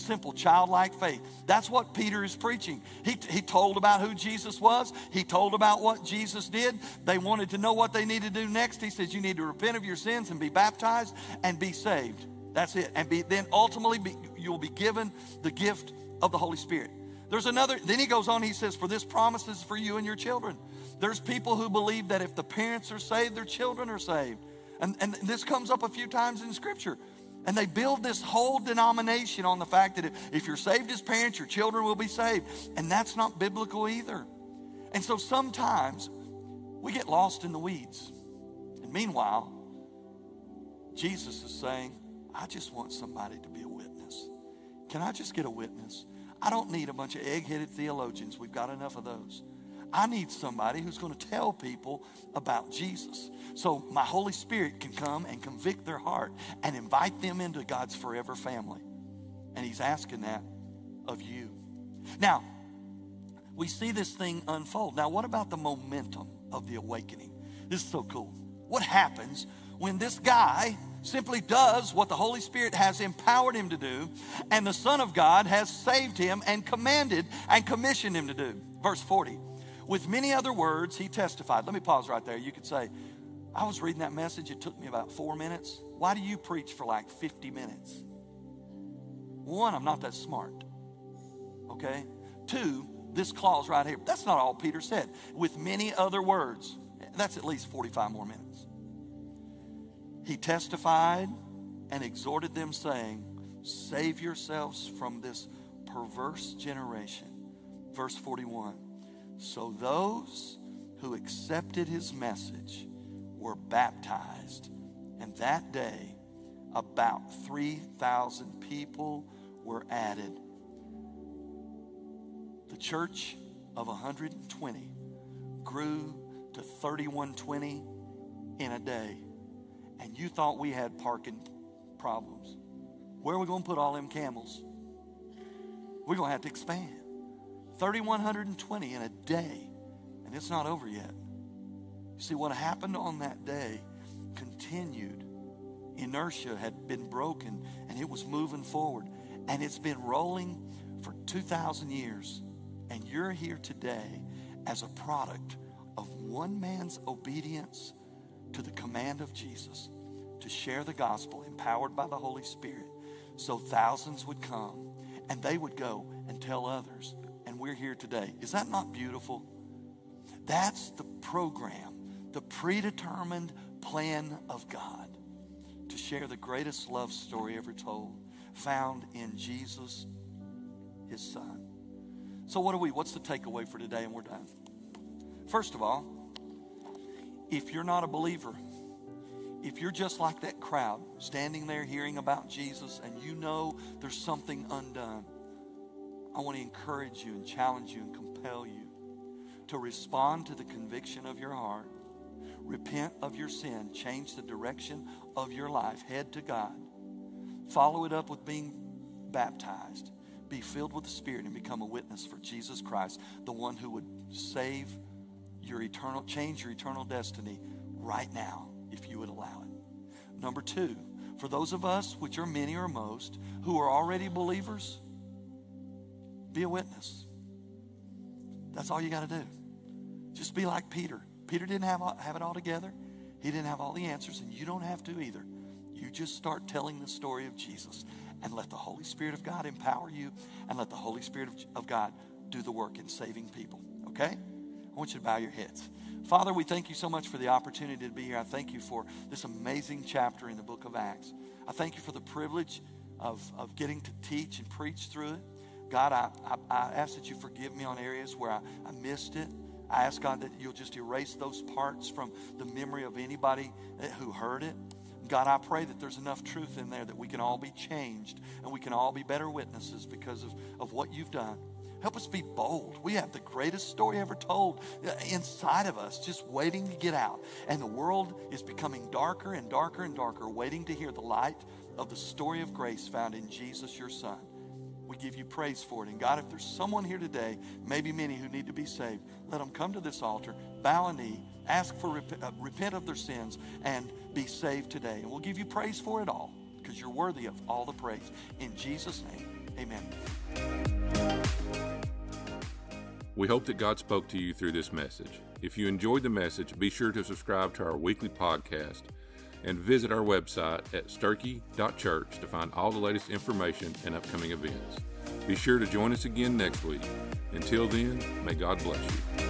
Simple childlike faith. That's what Peter is preaching. He, he told about who Jesus was. He told about what Jesus did. They wanted to know what they needed to do next. He says, You need to repent of your sins and be baptized and be saved. That's it. And be, then ultimately be, you'll be given the gift of the Holy Spirit. There's another, then he goes on, he says, For this promise is for you and your children. There's people who believe that if the parents are saved, their children are saved. And, and this comes up a few times in Scripture. And they build this whole denomination on the fact that if you're saved as parents, your children will be saved. And that's not biblical either. And so sometimes we get lost in the weeds. And meanwhile, Jesus is saying, I just want somebody to be a witness. Can I just get a witness? I don't need a bunch of egg headed theologians. We've got enough of those. I need somebody who's going to tell people about Jesus. So my Holy Spirit can come and convict their heart and invite them into God's forever family. And He's asking that of you. Now, we see this thing unfold. Now, what about the momentum of the awakening? This is so cool. What happens when this guy simply does what the Holy Spirit has empowered him to do, and the Son of God has saved him and commanded and commissioned him to do. Verse 40. With many other words, he testified. Let me pause right there. You could say, I was reading that message, it took me about four minutes. Why do you preach for like 50 minutes? One, I'm not that smart. Okay? Two, this clause right here. That's not all Peter said. With many other words. That's at least 45 more minutes. He testified and exhorted them, saying, Save yourselves from this perverse generation. Verse 41. So those who accepted his message were baptized, and that day about 3,000 people were added. The church of 120 grew to 3120 in a day and you thought we had parking problems. Where are we going to put all them camels? We're going to have to expand. 3,120 in a day, and it's not over yet. You see, what happened on that day continued. Inertia had been broken, and it was moving forward. And it's been rolling for 2,000 years. And you're here today as a product of one man's obedience to the command of Jesus to share the gospel empowered by the Holy Spirit so thousands would come and they would go and tell others. We're here today. Is that not beautiful? That's the program, the predetermined plan of God to share the greatest love story ever told, found in Jesus, his son. So, what are we? What's the takeaway for today? And we're done. First of all, if you're not a believer, if you're just like that crowd standing there hearing about Jesus and you know there's something undone, I want to encourage you and challenge you and compel you to respond to the conviction of your heart, repent of your sin, change the direction of your life, head to God, follow it up with being baptized, be filled with the Spirit, and become a witness for Jesus Christ, the one who would save your eternal, change your eternal destiny right now if you would allow it. Number two, for those of us, which are many or most, who are already believers, be a witness. That's all you got to do. Just be like Peter. Peter didn't have, have it all together, he didn't have all the answers, and you don't have to either. You just start telling the story of Jesus and let the Holy Spirit of God empower you and let the Holy Spirit of, of God do the work in saving people. Okay? I want you to bow your heads. Father, we thank you so much for the opportunity to be here. I thank you for this amazing chapter in the book of Acts. I thank you for the privilege of, of getting to teach and preach through it. God, I, I, I ask that you forgive me on areas where I, I missed it. I ask God that you'll just erase those parts from the memory of anybody who heard it. God, I pray that there's enough truth in there that we can all be changed and we can all be better witnesses because of, of what you've done. Help us be bold. We have the greatest story ever told uh, inside of us, just waiting to get out. And the world is becoming darker and darker and darker, waiting to hear the light of the story of grace found in Jesus, your Son. We give you praise for it. And God, if there's someone here today, maybe many who need to be saved, let them come to this altar, bow a knee, ask for rep- uh, repent of their sins, and be saved today. And we'll give you praise for it all because you're worthy of all the praise. In Jesus' name, amen. We hope that God spoke to you through this message. If you enjoyed the message, be sure to subscribe to our weekly podcast and visit our website at sturkey.church to find all the latest information and upcoming events. Be sure to join us again next week. Until then, may God bless you.